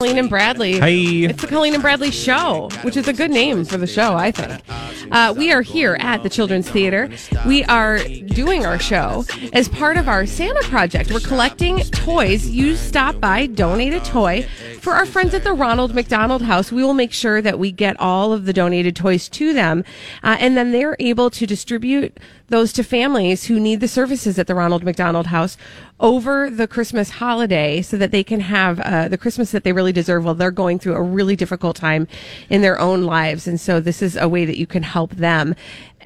Colleen and Bradley. Hi. It's the Colleen and Bradley Show, which is a good name for the show, I think. Uh, we are here at the Children's Theater. We are doing our show as part of our Santa project. We're collecting toys. You stop by, donate a toy for our friends at the Ronald McDonald House. We will make sure that we get all of the donated toys to them, uh, and then they're able to distribute those to families who need the services at the Ronald McDonald House over the Christmas holiday so that they can have uh, the Christmas that they really deserve while they're going through a really difficult time in their own lives. And so this is a way that you can help them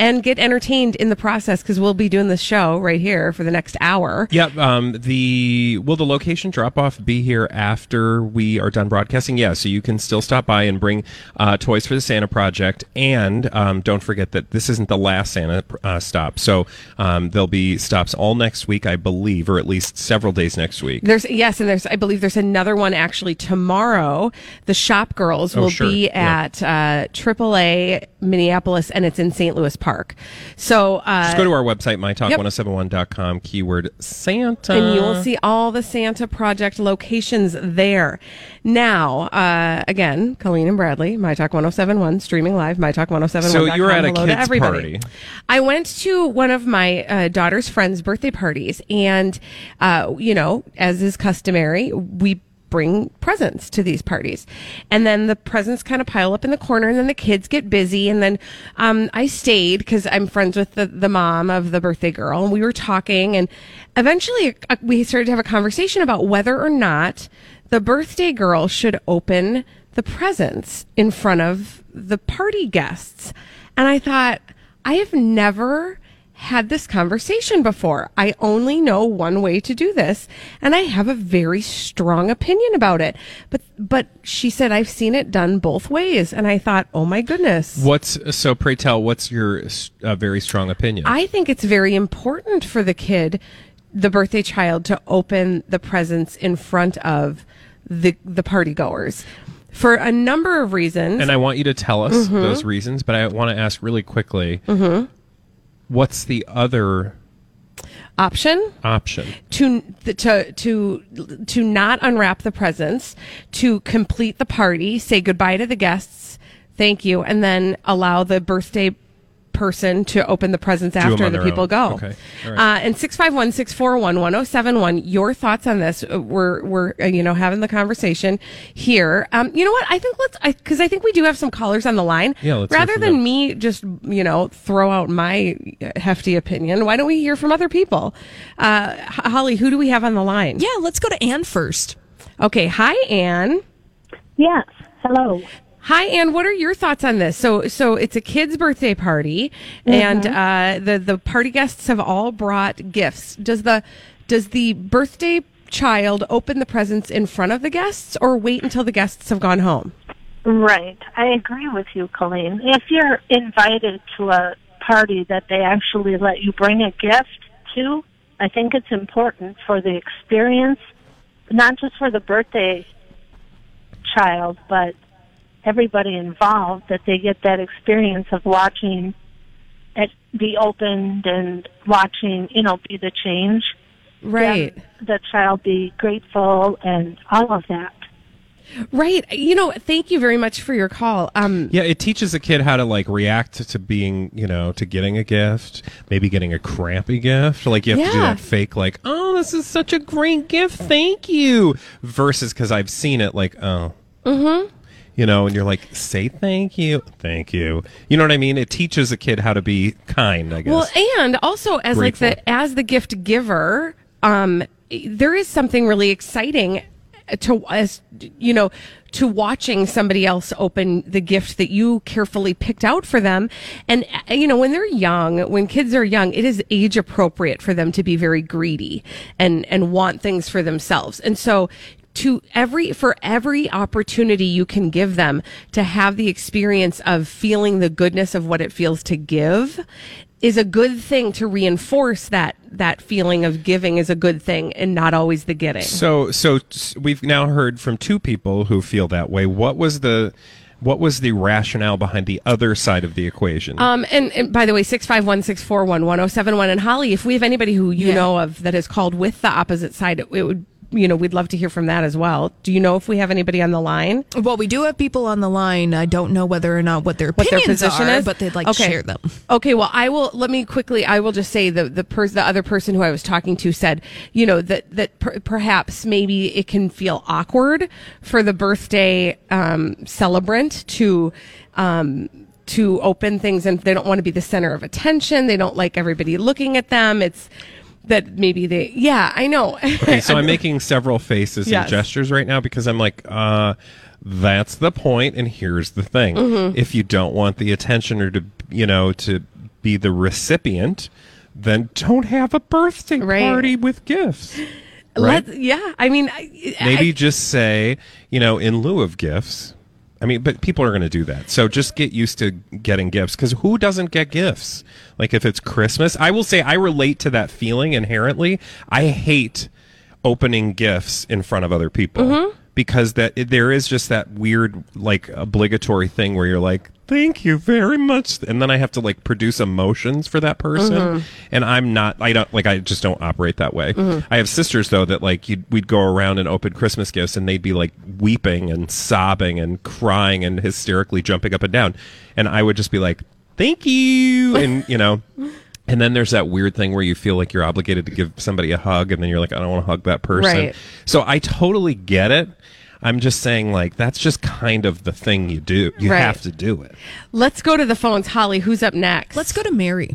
and get entertained in the process because we'll be doing this show right here for the next hour. Yep. Um, the will the location drop off be here after we are done broadcasting? Yeah. So you can still stop by and bring uh, toys for the Santa Project, and um, don't forget that this isn't the last Santa uh, stop. So um, there'll be stops all next week, I believe, or at least several days next week. There's yes, and there's I believe there's another one actually tomorrow. The Shop Girls Oh, will sure. be Yeah. at uh, AAA Minneapolis, and it's in St. Louis Park. So uh, Just go to our website, mytalk1071.com, keyword Santa. and you will see all the Santa Project locations there. Now, uh, again, Colleen and Bradley, My Talk 1071, streaming live, My Talk 1071. So you were at a kid's party. I went to one of my uh, daughter's friends' birthday parties, and, uh, you know, as is customary, we bring presents to these parties. And then the presents kind of pile up in the corner and then the kids get busy. And then, um, I stayed because I'm friends with the, the mom of the birthday girl and we were talking and eventually uh, we started to have a conversation about whether or not the birthday girl should open the presents in front of the party guests. And I thought, I have never had this conversation before. I only know one way to do this, and I have a very strong opinion about it. But but she said I've seen it done both ways, and I thought, oh my goodness. What's so? Pray tell. What's your uh, very strong opinion? I think it's very important for the kid, the birthday child, to open the presents in front of the the party goers. For a number of reasons. and I want you to tell us Mm-hmm. those reasons, but I want to ask really quickly. What's the other option option? to to to to not unwrap the presents, to complete the party, say goodbye to the guests, thank you, and then allow the birthday person to open the presents after the people own. go. Okay. All right. Uh, and 651-641-1071, your thoughts on this? Uh, We're we're uh, you know having the conversation here. Um, you know what? I think let's because I, think we do have some callers on the line. Yeah, let's Rather than them. me just you know throw out my hefty opinion, why don't we hear from other people? Uh, Holly, who do we have on the line? Yeah, let's go to Anne first. Okay. Hi, Anne. Yes. Hello. Hi, Anne. What are your thoughts on this? So, so it's a kid's birthday party, and uh, the the party guests have all brought gifts. Does the does the birthday child open the presents in front of the guests, or wait until the guests have gone home? Right. I agree with you, Colleen. If you're invited to a party that they actually let you bring a gift to, I think it's important for the experience, not just for the birthday child, but everybody involved, that they get that experience of watching it be opened and watching, you know, be the change. Right. And the child be grateful and all of that. Right. You know, thank you very much for your call. Um, Yeah, it teaches a kid how to like react to being, you know, to getting a gift, maybe getting a crappy gift. Like you have to do that fake, like, oh, this is such a great gift, thank you. Versus because I've seen it, like, oh, mm-hmm. You know, and you're like, say thank you, thank you. You know what I mean? It teaches a kid how to be kind. I guess. Well, and also as like the as the gift giver, um, there is something really exciting to as you know to watching somebody else open the gift that you carefully picked out for them and uh, you know when they're young when kids are young it is age appropriate for them to be very greedy and and want things for themselves and so to every for every opportunity you can give them to have the experience of feeling the goodness of what it feels to give is a good thing to reinforce that that feeling of giving is a good thing and not always the getting. So, so we've now heard from two people who feel that way. What was the, what was the rationale behind the other side of the equation? Um, and, and by the way, 651 641 1071. And Holly, if we have anybody who you Yeah. know of that has called with the opposite side, it, it would, you know, we'd love to hear from that as well. Do you know if we have anybody on the line? Well, we do have people on the line. I don't know whether or not what their What their opinions position are, is? but they'd like Okay. to share them. Okay, well, I will. Let me quickly. I will just say the the pers- the other person who I was talking to said, you know, that that per- perhaps maybe it can feel awkward for the birthday um, celebrant to. Um, to open things and they don't want to be the center of attention. They don't like everybody looking at them. It's that maybe they, yeah, I know. Okay, so I'm making several faces Yes. and gestures right now because I'm like, uh, that's the point, and here's the thing: Mm-hmm. if you don't want the attention or to, you know, to be the recipient, then don't have a birthday Right. party with gifts. Right? Let, yeah, I mean, I, Maybe I- just say, you know, in lieu of gifts. I mean, but people are going to do that. So just get used to getting gifts because who doesn't get gifts? Like if it's Christmas, I will say I relate to that feeling inherently. I hate opening gifts in front of other people Mm-hmm. because that there is just that weird like obligatory thing where you're like, "Thank you very much," and then I have to like produce emotions for that person, Mm-hmm. and I'm not. I don't like. I just don't operate that way. I have sisters though that like you'd, we'd go around and open Christmas gifts, and they'd be like weeping and sobbing and crying and hysterically jumping up and down, and I would just be like, "Thank you," and you know. And then there's that weird thing where you feel like you're obligated to give somebody a hug, and then you're like, I don't want to hug that person. Right. So I totally get it. I'm just saying, like, that's just kind of the thing you do. You Right. have to do it. let's go to the phones. Holly, who's up next? Let's go to Mary.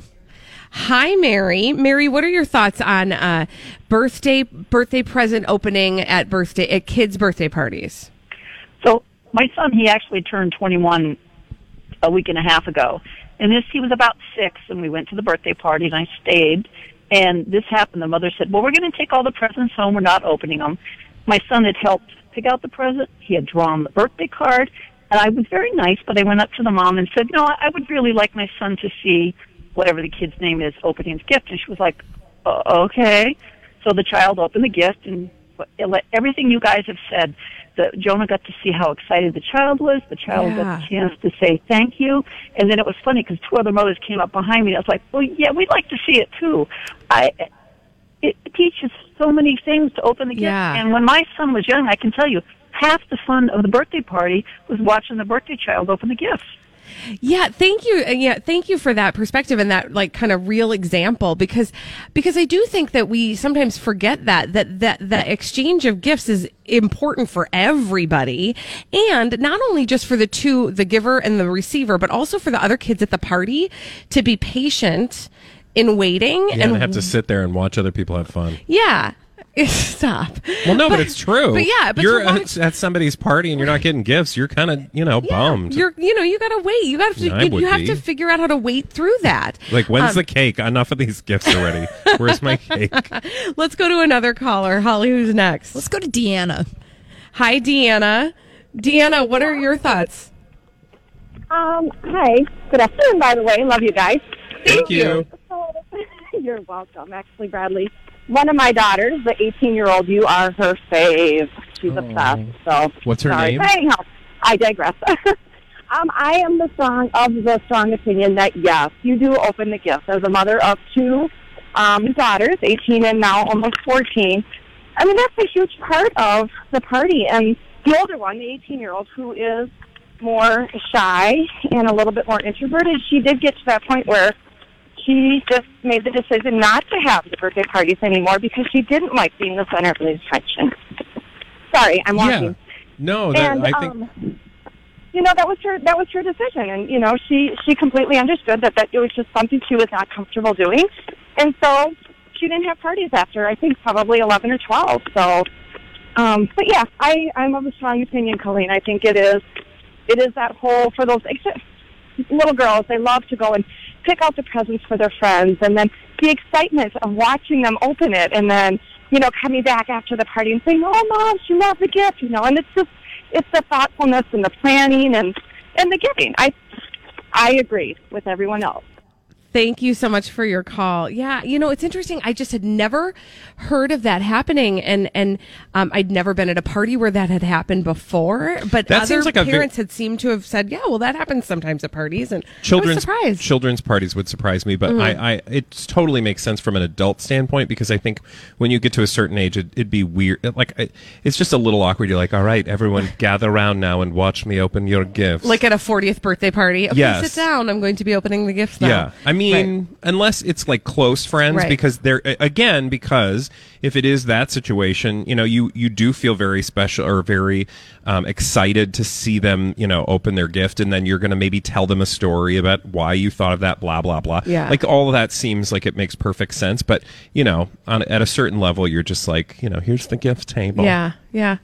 Hi, Mary. Mary, what are your thoughts on uh, birthday birthday present opening at birthday at kids' birthday parties? So my son, he actually turned 21 a week and a half ago, and this he was about six, and we went to the birthday party, and I stayed. And this happened. The mother said, "Well, we're going to take all the presents home. We're not opening them." My son had helped pick out the present. He had drawn the birthday card, and I was very nice. But I went up to the mom and said, "No, I would really like my son to see whatever the kid's name is opening his gift." And she was like, "Uh, "Okay." So the child opened the gift, and everything you guys have said. The, Jonah got to see how excited the child was. The child got Yeah. the chance to say thank you, and then it was funny because two other mothers came up behind me. I was like, "Well, yeah, we'd like to see it too." I it teaches so many things to open the gift. Yeah. And when my son was young, I can tell you, half the fun of the birthday party was watching the birthday child open the gifts. Yeah, thank you. Yeah, thank you for that perspective and that like kind of real example because because I do think that we sometimes forget that that that the exchange of gifts is important for everybody and not only just for the two the giver and the receiver but also for the other kids at the party to be patient in waiting Yeah, and I have to sit there and watch other people have fun. yeah. Stop. Well, no, but, it's true. But yeah, but you're watch- at, at somebody's party and you're not getting gifts. You're kind of, you know, bummed. You're, you know, you gotta wait. You gotta, I you, you have be. to figure out how to wait through that. like, when's Um, the cake? Enough of these gifts already. Where's my cake? Let's go to another caller. Holly, who's next? Let's go to Deanna. Hi, Deanna. Deanna, what are your thoughts? Um, hi. Good afternoon, by the way. Love you guys. Thank you. You're welcome. Actually, Bradley, one of my daughters, the 18 year old, you are her fave. She's obsessed. So What's her sorry. name? But anyhow, I digress. um, I am the strong of the strong opinion that yes, you do open the gift. As a mother of two um, daughters, 18 and now almost 14, I mean that's a huge part of the party and the older one, the 18 year old, who is more shy and a little bit more introverted, she did get to that point where she just made the decision not to have the birthday parties anymore because she didn't like being the center of the attention. Sorry, I'm walking. Yeah. No, that, and I think um, you know that was her that was her decision, and you know she she completely understood that that it was just something she was not comfortable doing, and so she didn't have parties after I think probably eleven or twelve. So, um, but yeah, I I'm of a strong opinion, Colleen. I think it is it is that whole for those except little girls. They love to go and pick out the presents for their friends, and then the excitement of watching them open it, and then you know coming back after the party and saying, "Oh, mom, she loved the gift," you know, and it's just it's the thoughtfulness and the planning and and the giving. I I agree with everyone else. Thank you so much for your call. Yeah, you know, it's interesting. I just had never heard of that happening and and um, I'd never been at a party where that had happened before, but That other seems like parents had seemed to have said, "Yeah, well that happens sometimes at parties." And I was children's surprised. children's parties would surprise me, but Mhm. I, I it totally makes sense from an adult standpoint because I think when you get to a certain age, it, it'd be weird. Like it- it's just a little awkward. You're like, all right, everyone, gather around now and watch me open your gifts. like at a 40th birthday party. Okay, Yes. sit down. I'm going to be opening the gifts now. Yeah, I mean, unless it's like close friends, Right. because they're again because if it is that situation, you know, you you do feel very special or very um, excited to see them, you know, open their gift, and then you're going to maybe tell them a story about why you thought of that, blah blah blah. Yeah. like all of that seems like it makes perfect sense, but you know, on at a certain level, you're just like, you know, here's the gift table. Yeah, yeah.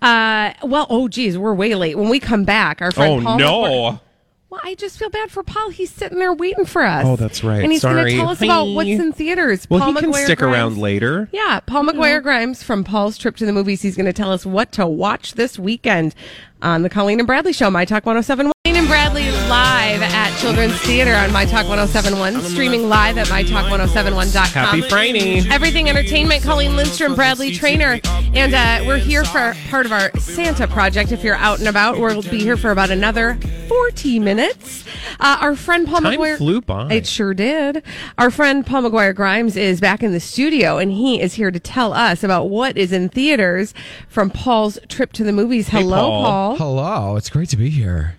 Uh, well, oh, geez, we're way late. When we come back, our friend Oh Paul. no. McCoy- well, I just feel bad for Paul. He's sitting there waiting for us. Oh, that's right. And he's going to tell us about Hi. what's in theaters. Well, Paul he can McGuire stick Grimes. around later. Yeah, Paul McGuire Grimes from Paul's trip to the movies. He's going to tell us what to watch this weekend on the Colleen and Bradley Show, My Talk 1071. Colleen and Bradley live at Children's Theater on My Talk 1071, streaming live at MyTalk1071.com. Happy Friday. Everything Entertainment, Colleen Lindstrom, Bradley Traynor. And uh, we're here for part of our Santa project. If you're out and about, we'll be here for about another 40 minutes. Uh, our friend Paul Time McGuire. flew by. It sure did. Our friend Paul McGuire Grimes is back in the studio, and he is here to tell us about what is in theaters from Paul's trip to the movies. Hey, Hello, Paul. Paul. Hello, it's great to be here.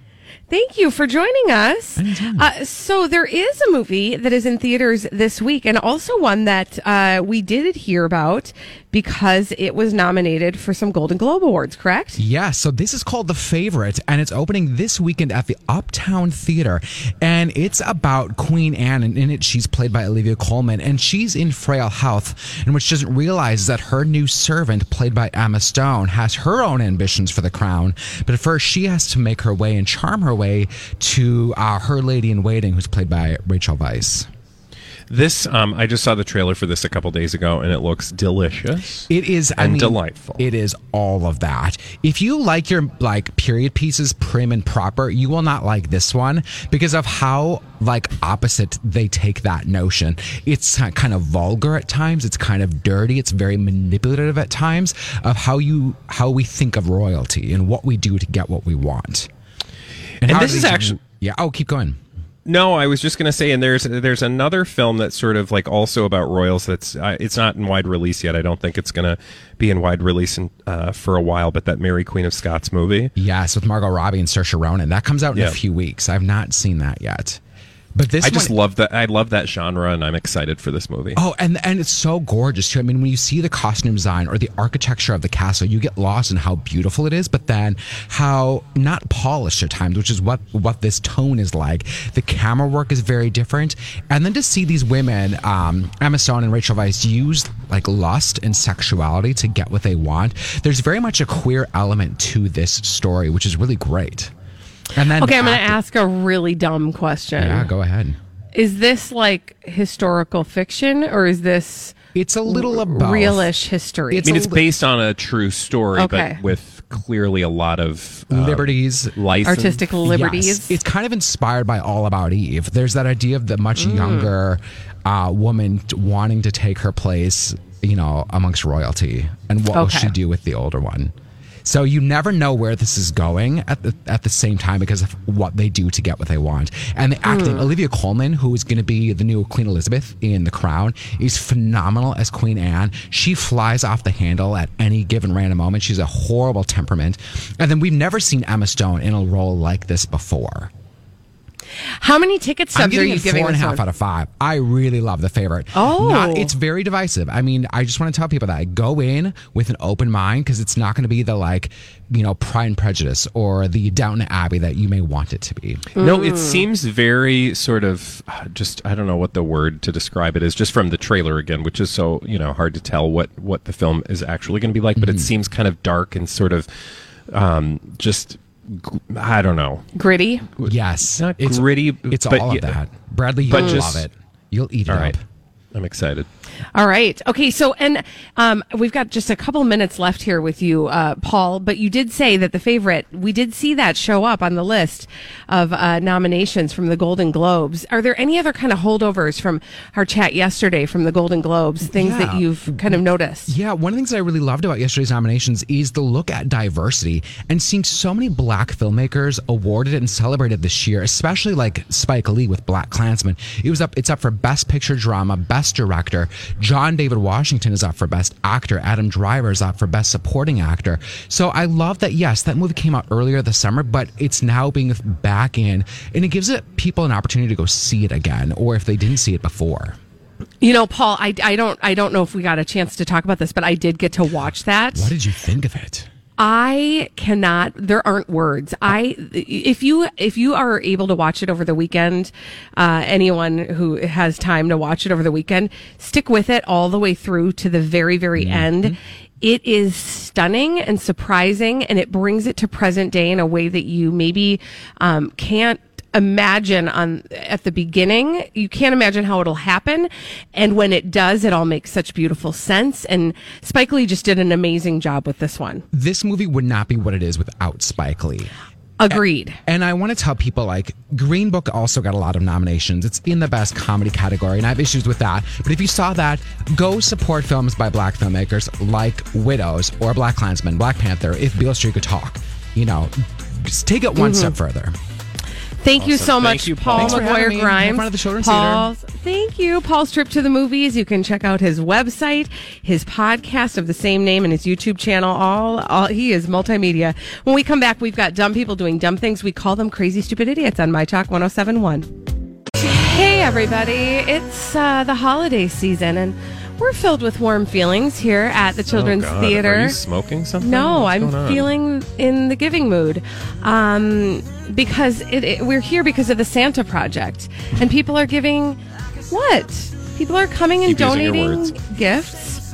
Thank you for joining us. Uh, so there is a movie that is in theaters this week, and also one that uh, we did hear about because it was nominated for some Golden Globe awards. Correct? Yeah, so this is called The Favorite, and it's opening this weekend at the Uptown Theater. And it's about Queen Anne, and in it, she's played by Olivia Colman, and she's in frail health, and she doesn't realize that her new servant, played by Emma Stone, has her own ambitions for the crown. But at first, she has to make her way and charm her way to uh, her lady in waiting, who's played by Rachel Weisz. This, um, I just saw the trailer for this a couple days ago, and it looks delicious. It is I And mean, delightful. It is all of that. If you like your like period pieces prim and proper, you will not like this one because of how like opposite they take that notion. It's kind of vulgar at times. It's kind of dirty. It's very manipulative at times of how you how we think of royalty and what we do to get what we want. And how this is actually yeah. Oh, keep going. No, I was just going to say, and there's there's another film that's sort of like also about royals. That's uh, it's not in wide release yet. I don't think it's going to be in wide release in, uh, for a while. But that Mary Queen of Scots movie. Yes, with Margot Robbie and Saoirse Ronan. That comes out in Yeah. a few weeks. I've not seen that yet. But this I just one, love that. I love that genre, and I'm excited for this movie. Oh, and and it's so gorgeous too. I mean, when you see the costume design or the architecture of the castle, you get lost in how beautiful it is, but then how not polished at times, which is what what this tone is like. The camera work is very different, and then to see these women, um, Emma Stone and Rachel Weisz, use like lust and sexuality to get what they want. There's very much a queer element to this story, which is really great. And then Okay, I'm going to ask a really dumb question. Yeah, go ahead. Is this like historical fiction or is this It's a little of both. realish history? I mean, it's based on a true story, Okay. but with clearly a lot of um, liberties, license. Artistic liberties. Yes. It's kind of inspired by All About Eve. There's that idea of the much Mm. younger uh, woman t- wanting to take her place, you know, amongst royalty, and what will Okay. she do with the older one? So you never know where this is going at the at the same time because of what they do to get what they want. And the acting, Hmm. Olivia Colman, who is going to be the new Queen Elizabeth in The Crown, is phenomenal as Queen Anne. She flies off the handle at any given random moment. She's a horrible temperament. And then we've never seen Emma Stone in a role like this before. How many ticket I'm stubs are giving you it giving four and a this half one? out of five. I really love the favorite. Oh. Not- it's very divisive. I mean, I just want to tell people that I go in with an open mind because it's not going to be the like, you know, Pride and Prejudice or the Downton Abbey that you may want it to be. No, it seems very sort of uh, just I don't know what the word to describe it is just from the trailer again, which is so, you know, hard to tell what what the film is actually going to be like, but it seems kind of dark and sort of um just g- I don't know. Gritty. Yes, Not it's gritty, It's but all yeah. of that. Bradley, you'll But love it. You'll eat it All up. right. I'm excited. All right. Okay. So, and um, we've got just a couple minutes left here with you, uh, Paul. But you did say that the favorite, we did see that show up on the list of uh, nominations from the Golden Globes. Are there any other kind of holdovers from our chat yesterday from the Golden Globes? Things that you've kind of noticed? Yeah, one of the things I really loved about yesterday's nominations is the look at diversity and seeing so many black filmmakers awarded and celebrated this year, especially like Spike Lee with Black Klansman. It was up it's up for Best Picture Drama, Best Director. John David Washington is up for Best Actor. Adam Driver is up for Best Supporting Actor. So I love that yes, that movie came out earlier this summer, but it's now being back in and it gives it people an opportunity to go see it again, or if they didn't see it before. You know, Paul, I, I don't I don't know if we got a chance to talk about this, but I did get to watch that. What did you think of it? I cannot. There aren't words. I if you if you are able to watch it over the weekend, uh, anyone who has time to watch it over the weekend, stick with it all the way through to the very very end. It is stunning and surprising, and it brings it to present day in a way that you maybe um, can't imagine on at the beginning you can't imagine how it'll happen and when it does it all makes such beautiful sense and spike lee just did an amazing job with this one This movie would not be what it is without Spike Lee. agreed And I want to tell people like Green Book also got a lot of nominations. It's in the best comedy category, and I have issues with that. But if you saw that, go support films by black filmmakers like Widows or Black Klansman, Black Panther, if Beale Street could talk. You know, just take it one mm-hmm. step further. Thank you so Thank much, you, Paul. Paul Thanks for McGuire me. Grimes. Have fun at the Children's Paul's, Thank you, Paul's trip to the movies. You can check out his website, his podcast of the same name, and his YouTube channel. All, all he is multimedia. When we come back, we've got dumb people doing dumb things. We call them crazy, stupid idiots on My Talk 1071. Hey, everybody! It's uh, the holiday season, and we're filled with warm feelings here at the Children's oh Theater. Are you smoking something? No, What's I'm feeling in the giving mood um, because it, it, we're here because of the Santa Project, and people are giving what? People are coming and Keep donating gifts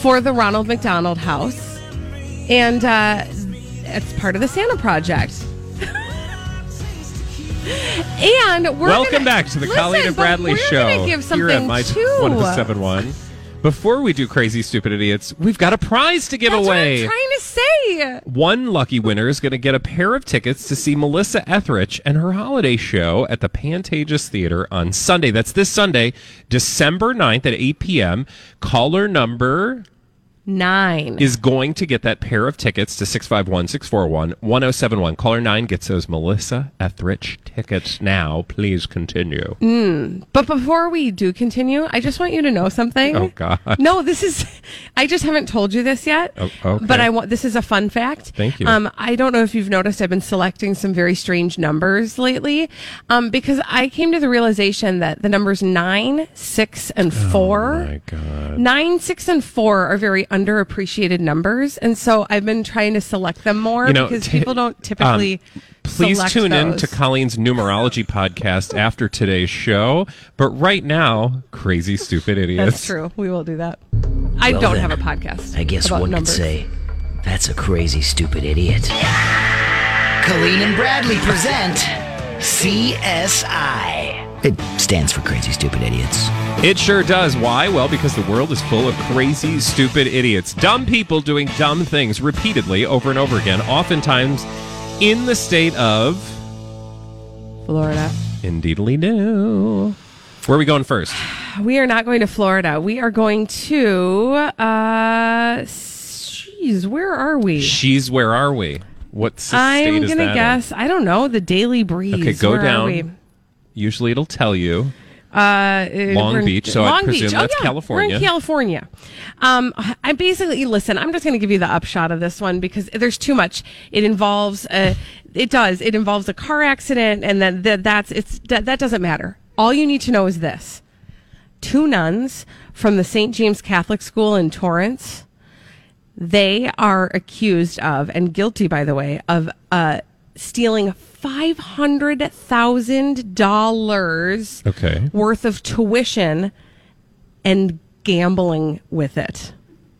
for the Ronald McDonald House, and uh, it's part of the Santa Project. and we're Welcome gonna- back to the Listen, Colleen and Bradley show give here at something my too. 1071. Before we do crazy stupid idiots, we've got a prize to give That's away. what I'm trying to say. One lucky winner is going to get a pair of tickets to see Melissa Etheridge and her holiday show at the Pantages Theater on Sunday. That's this Sunday, December 9th at 8 p.m. Caller number Nine. is going to get that pair of tickets to 651 641 1071. Caller 9 gets those Melissa Etheridge tickets now. Please continue. But before we do continue, I just want you to know something. Oh, God. No, this is. I just haven't told you this yet. Oh, okay. But I want. This is a fun fact. Thank you. Um, I don't know if you've noticed. I've been selecting some very strange numbers lately, um, because I came to the realization that the numbers nine, six, and four. Oh, my God. Nine, six, and four are very underappreciated numbers, and so I've been trying to select them more You know, because t- people don't typically. Um, Please select tune in to Colleen's numerology podcast after today's show. But right now, crazy stupid idiots. That's true. We will do that. I Well, don't then, have a podcast. I guess about one numbers. could say, that's a crazy, stupid idiot. Colleen and Bradley present CSI. It stands for Crazy Stupid Idiots. It sure does. Why? Well, because the world is full of crazy, stupid idiots. Dumb people doing dumb things repeatedly over and over again, oftentimes in the state of Florida. Indeedly do. Where are we going first? We are not going to Florida. We are going to uh, s- Jeez, where are we? She's where are we? What s- state I'm is gonna that in? guess. I don't know. The Daily Breeze. Okay, go Where are we? down. Usually it'll tell you. Uh, Long in- Beach, so I presume Beach. that's oh, yeah. California. We're in California. Um, I basically listen. I'm just going to give you the upshot of this one because there's too much. It involves a. It does. It involves a car accident, and then that that's it's that, that doesn't matter. All you need to know is this: two nuns from the St. James Catholic School in Torrance. They are accused of and guilty, by the way, of uh, stealing five hundred thousand dollars Okay. worth of tuition and gambling with it.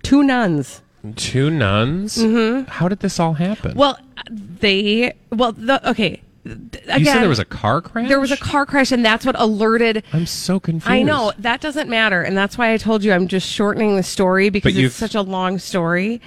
Two nuns. Two nuns. Mhm. How did this all happen? Well, they well the okay. Again, you said there was a car crash. There was a car crash, and that's what alerted. I'm so confused. I know that doesn't matter, and that's why I told you I'm just shortening the story because it's such a long story.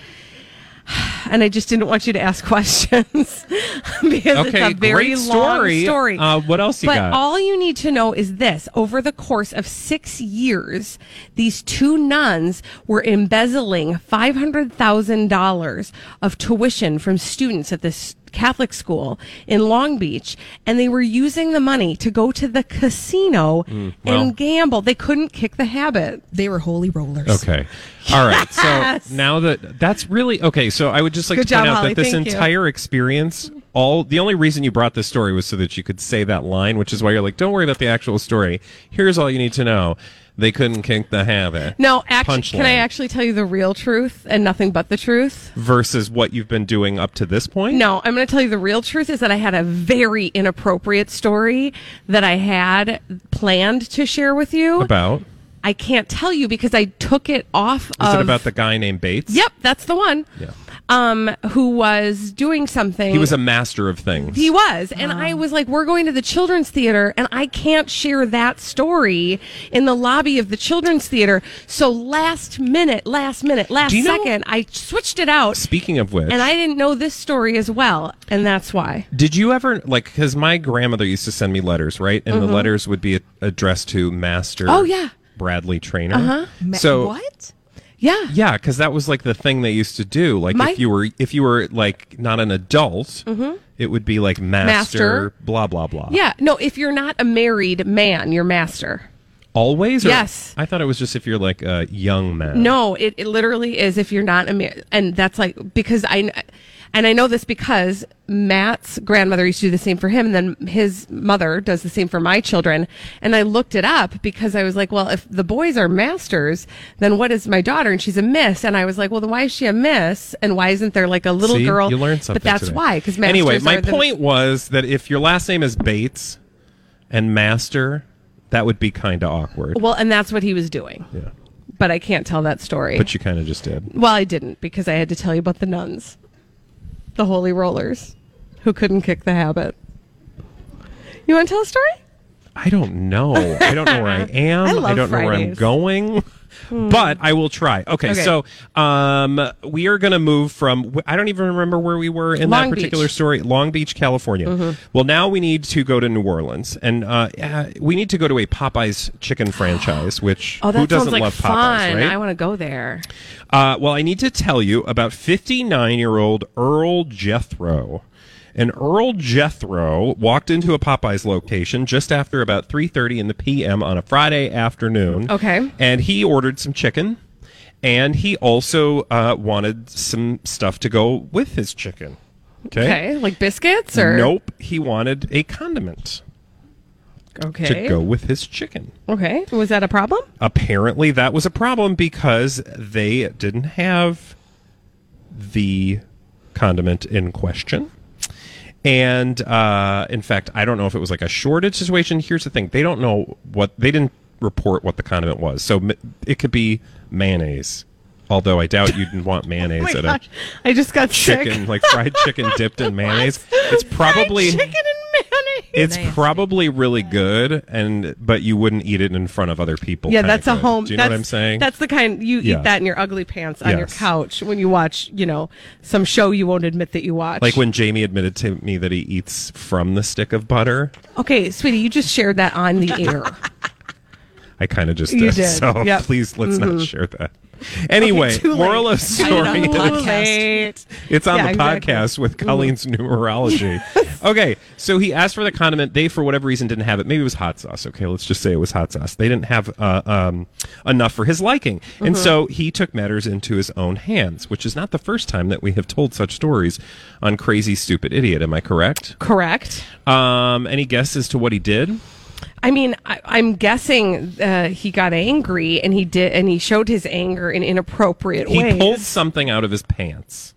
And I just didn't want you to ask questions because Okay, it's a very great long story. story. Uh, what else you but got? all you need to know is this: over the course of six years, these two nuns were embezzling five hundred thousand dollars of tuition from students at this Catholic school in Long Beach, and they were using the money to go to the casino Mm, well. and gamble. They couldn't kick the habit. They were holy rollers. Okay. All right. Yes. So now that that's really okay. So I would just like Good to point out Holly. that this Thank you. entire experience, all the only reason you brought this story was so that you could say that line, which is why you're like, don't worry about the actual story. Here's all you need to know. They couldn't kick the habit. No, actually, can I actually tell you the real truth and nothing but the truth? Versus what you've been doing up to this point. No, I'm going to tell you the real truth is that I had a very inappropriate story that I had planned to share with you. About I can't tell you because I took it off is of. it about the guy named Bates? Yep, that's the one. Yeah. Um, who was doing something. He was a master of things. He was. And I was like, we're going to the children's theater, and I can't share that story in the lobby of the children's theater. So last minute, last minute, last Do you know- second, I switched it out. Speaking of which, And I didn't know this story as well. And that's why. Did you ever like? Because my grandmother used to send me letters, right? And the Mhm. letters would be a- addressed to Master. Oh, yeah. Bradley Traynor. Uh-huh. Ma- So what? Yeah. yeah, because that was like the thing they used to do. Like My- if you were if you were like not an adult, Mhm. it would be like master, Master. blah blah blah. Yeah. No, if you're not a married man, you're master. Always. Or- Yes. I thought it was just if you're like a young man. No, it, it literally is if you're not a man, and that's like because I and I know this because Matt's grandmother used to do the same for him, and then his mother does the same for my children. And I looked it up because I was like, well, if the boys are masters, then what is my daughter? And she's a miss. And I was like, well, then why is she a miss? And why isn't there like a little See? girl? You learned something. But that's today. why because anyway, my point was that if your last name is Bates and Master, that would be kind of awkward. Well, and that's what he was doing. Yeah. But I can't tell that story. But you kind of just did. Well, I didn't because I had to tell you about the nuns, the holy rollers, who couldn't kick the habit. You want to tell a story? I don't know. I don't know where I am. I love don't know where I'm Fridays. Going. But I will try. Okay, Okay. so um, we are going to move from. I don't even remember where we were in Long that particular Beach. story. Long Beach, California. Mhm. Well, now we need to go to New Orleans, and uh, uh, we need to go to a Popeyes chicken franchise. Which Oh, that who doesn't like love fun. Popeyes, right? I want to go there. Uh, well, I need to tell you about 59 year old Earl Jethro. And Earl Jethro walked into a Popeyes location just after about 3:30 in the p.m. on a Friday afternoon. Okay. And he ordered some chicken, and he also uh, wanted some stuff to go with his chicken. Okay. Okay, like biscuits or Nope. He wanted a condiment Okay. to go with his chicken. Okay, was that a problem? apparently that was a problem because they didn't have the condiment in question. And uh, in fact, I don't know if it was like a shortage situation. Here's the thing: they don't know what they didn't report what the condiment was, so it could be mayonnaise. Although I doubt you'd want mayonnaise Oh my at gosh, a I just got chicken, sick. like fried chicken dipped in mayonnaise. It's probably fried chicken it's probably really good, and but you wouldn't eat it in front of other people. yeah, that's a good. home. Do you know that's, what I'm saying? That's the kind you Yeah. eat that in your ugly pants on your couch when you watch, you know, some show you won't admit that you watch. Like when Jamie admitted to me that he eats from the stick of butter. Okay, sweetie, you just shared that on the air. I kind of just did. did. So Yep. please let's Mhm. not share that. Anyway, too late. moral of Too story. podcast. late. It's on Yeah, the exactly. podcast with Colleen's numerology. okay, so he asked for the condiment. They, for whatever reason, didn't have it. Maybe it was hot sauce. Okay, let's just say it was hot sauce. They didn't have uh, um, enough for his liking, and so he took matters into his own hands, which is not the first time that we have told such stories on Crazy Stupid Idiot. Am I correct? Correct. Um, any guess as to what he did? I mean, I, I'm guessing uh, he got angry and he did, and he showed his anger in inappropriate He ways. He pulled something out of his pants.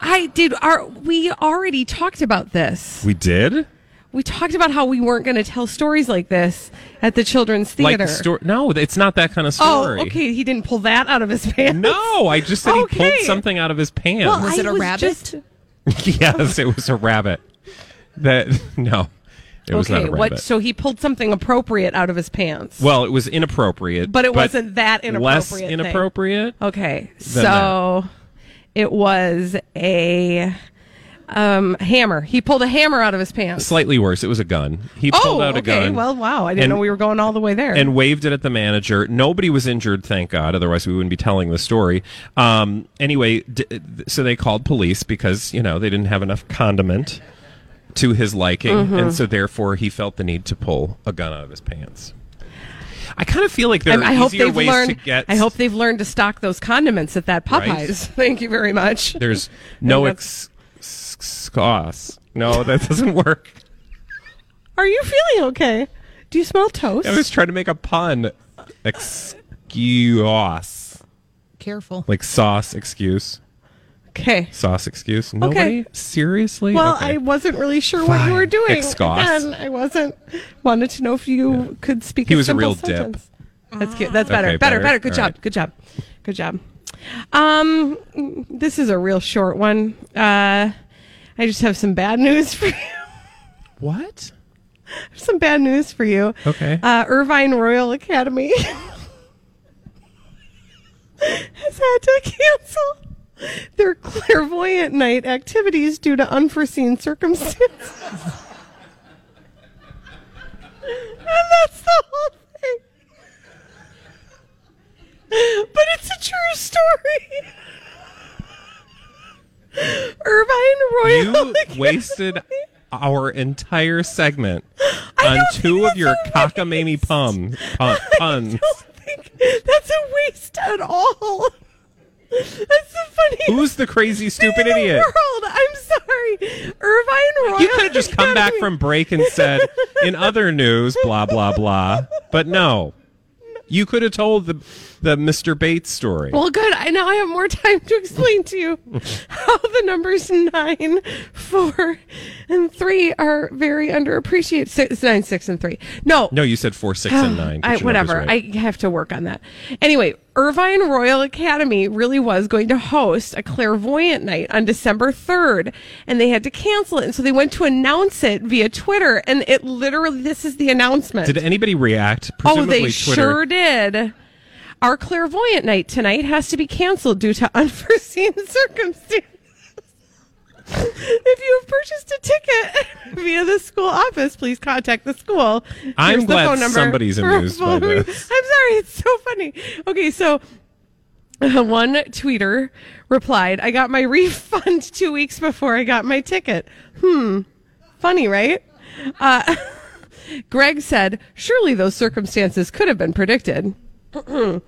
I did. Our we already talked about this. We did. We talked about how we weren't going to tell stories like this at the children's theater. Like the story? No, it's not that kind of Oh, story. okay. He didn't pull that out of his pants. No, I just said he pulled something out of his pants. Well, Was I it a rabbit? just- yes, it was a rabbit. That no, it was okay. not a rabbit. What? So he pulled something appropriate out of his pants. well, it was inappropriate, But it wasn't that Less inappropriate thing. inappropriate. Okay, so it was a um, hammer. He pulled a hammer out of his pants. Slightly worse. It was a gun. He pulled oh, out a gun. okay. gun. Well, wow. I didn't And- know we were going all the way there. and waved it at the manager. Nobody was injured, thank God. Otherwise, we wouldn't be telling the story. Um, anyway, d- so they called police because you know they didn't have enough condiment to his liking, Mm-hmm. and so therefore he felt the need to pull a gun out of his pants. I kind of feel like there And are I hope easier they've ways learned. to get. I hope they've learned to stock those condiments at that Right. Popeyes. Thank you very much. there's no that's- ex- ex- sauce. No, that doesn't work. Are you feeling okay? Do you smell toast? I was trying to make a pun. Excuse. Careful. Like sauce excuse. Okay. Sauce excuse. Nobody? Seriously? Well, Okay. I wasn't really sure what you were doing, Excuse. and I wasn't wanted to know if you could speak. He a was a simple real dip. That's cute. That's better. Okay, better. better. Better. Good job. right. Good job. Good job. Um, this is a real short one. Uh, I just have some bad news for you. What? some bad news for you. Okay. Uh, Irvine Royal Academy has had to cancel their clairvoyant night activities due to unforeseen circumstances. and that's the whole thing. But it's a true story. Irvine Royal You Academy. wasted our entire segment on two of your cockamamie pum, pun, puns. I don't think that's a waste at all. That's the funniest. Who's the crazy stupid thing in the idiot? World. I'm sorry, Irvine Royal. You could have just come back from break and said, in other news, blah, blah, blah. But no. You could have told the, the Mr. Bates story. Well, good. I now I have more time to explain to you how the numbers nine, four, and three are very underappreciated. Six, nine, six, and three. No, no, you said four, six, and nine. I, whatever. right. I have to work on that. Anyway, Irvine Royal Academy really was going to host a clairvoyant night on December 3rd, and they had to cancel it. And so they went to announce it via Twitter, and it literally, this is the announcement. Did anybody react? oh, they Twitter. sure did. Our clairvoyant night tonight has to be canceled due to unforeseen circumstances. if you have purchased a ticket via the school office, please contact the school. I'm Here's glad phone number somebody's amused by this. I'm sorry, it's so funny. Okay, so uh, one tweeter replied, I got my refund two weeks before I got my ticket. Hmm. Funny, right? Uh, Greg said, surely those circumstances could have been predicted.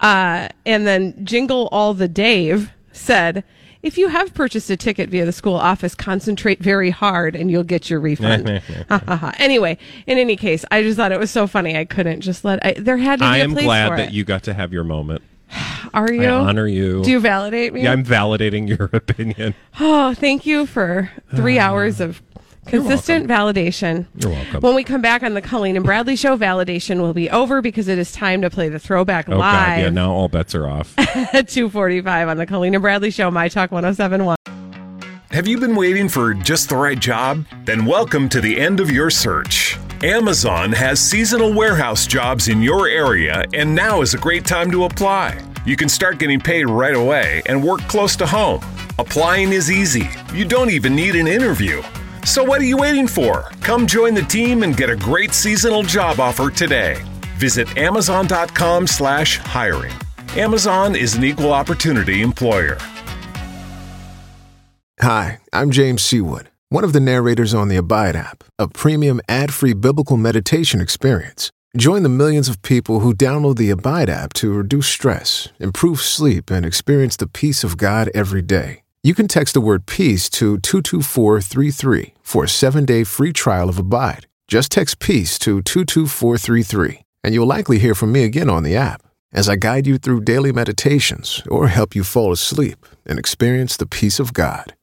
uh, and then Jingle All the Dave said, if you have purchased a ticket via the school office, concentrate very hard and you'll get your refund. Anyway, in any case, I just thought it was so funny. I couldn't just let, I, there had to be I a am glad that it. you got to have your moment. Are you? I honor you. Do you validate me? Yeah, I'm validating your opinion. Oh, thank you for three hours of consistent validation. You're welcome. When we come back on the Colleen and Bradley show, validation will be over because it is time to play the throwback Oh, God. Yeah, now all bets are off. at 245 on the Colleen and Bradley show, My Talk 1071. Have you been waiting for just the right job? Then welcome to the end of your search. Amazon has seasonal warehouse jobs in your area, and now is a great time to apply. You can start getting paid right away and work close to home. Applying is easy. You don't even need an interview. So what are you waiting for? Come join the team and get a great seasonal job offer today. Visit amazon.com slash hiring. Amazon is an equal opportunity employer. Hi, I'm James Seawood, one of the narrators on the Abide app, a premium ad free biblical meditation experience. Join the millions of people who download the Abide app to reduce stress, improve sleep, and experience the peace of God every day. You can text the word peace to 22433 for a seven day free trial of Abide. Just text peace to 22433, and you'll likely hear from me again on the app as I guide you through daily meditations or help you fall asleep and experience the peace of God.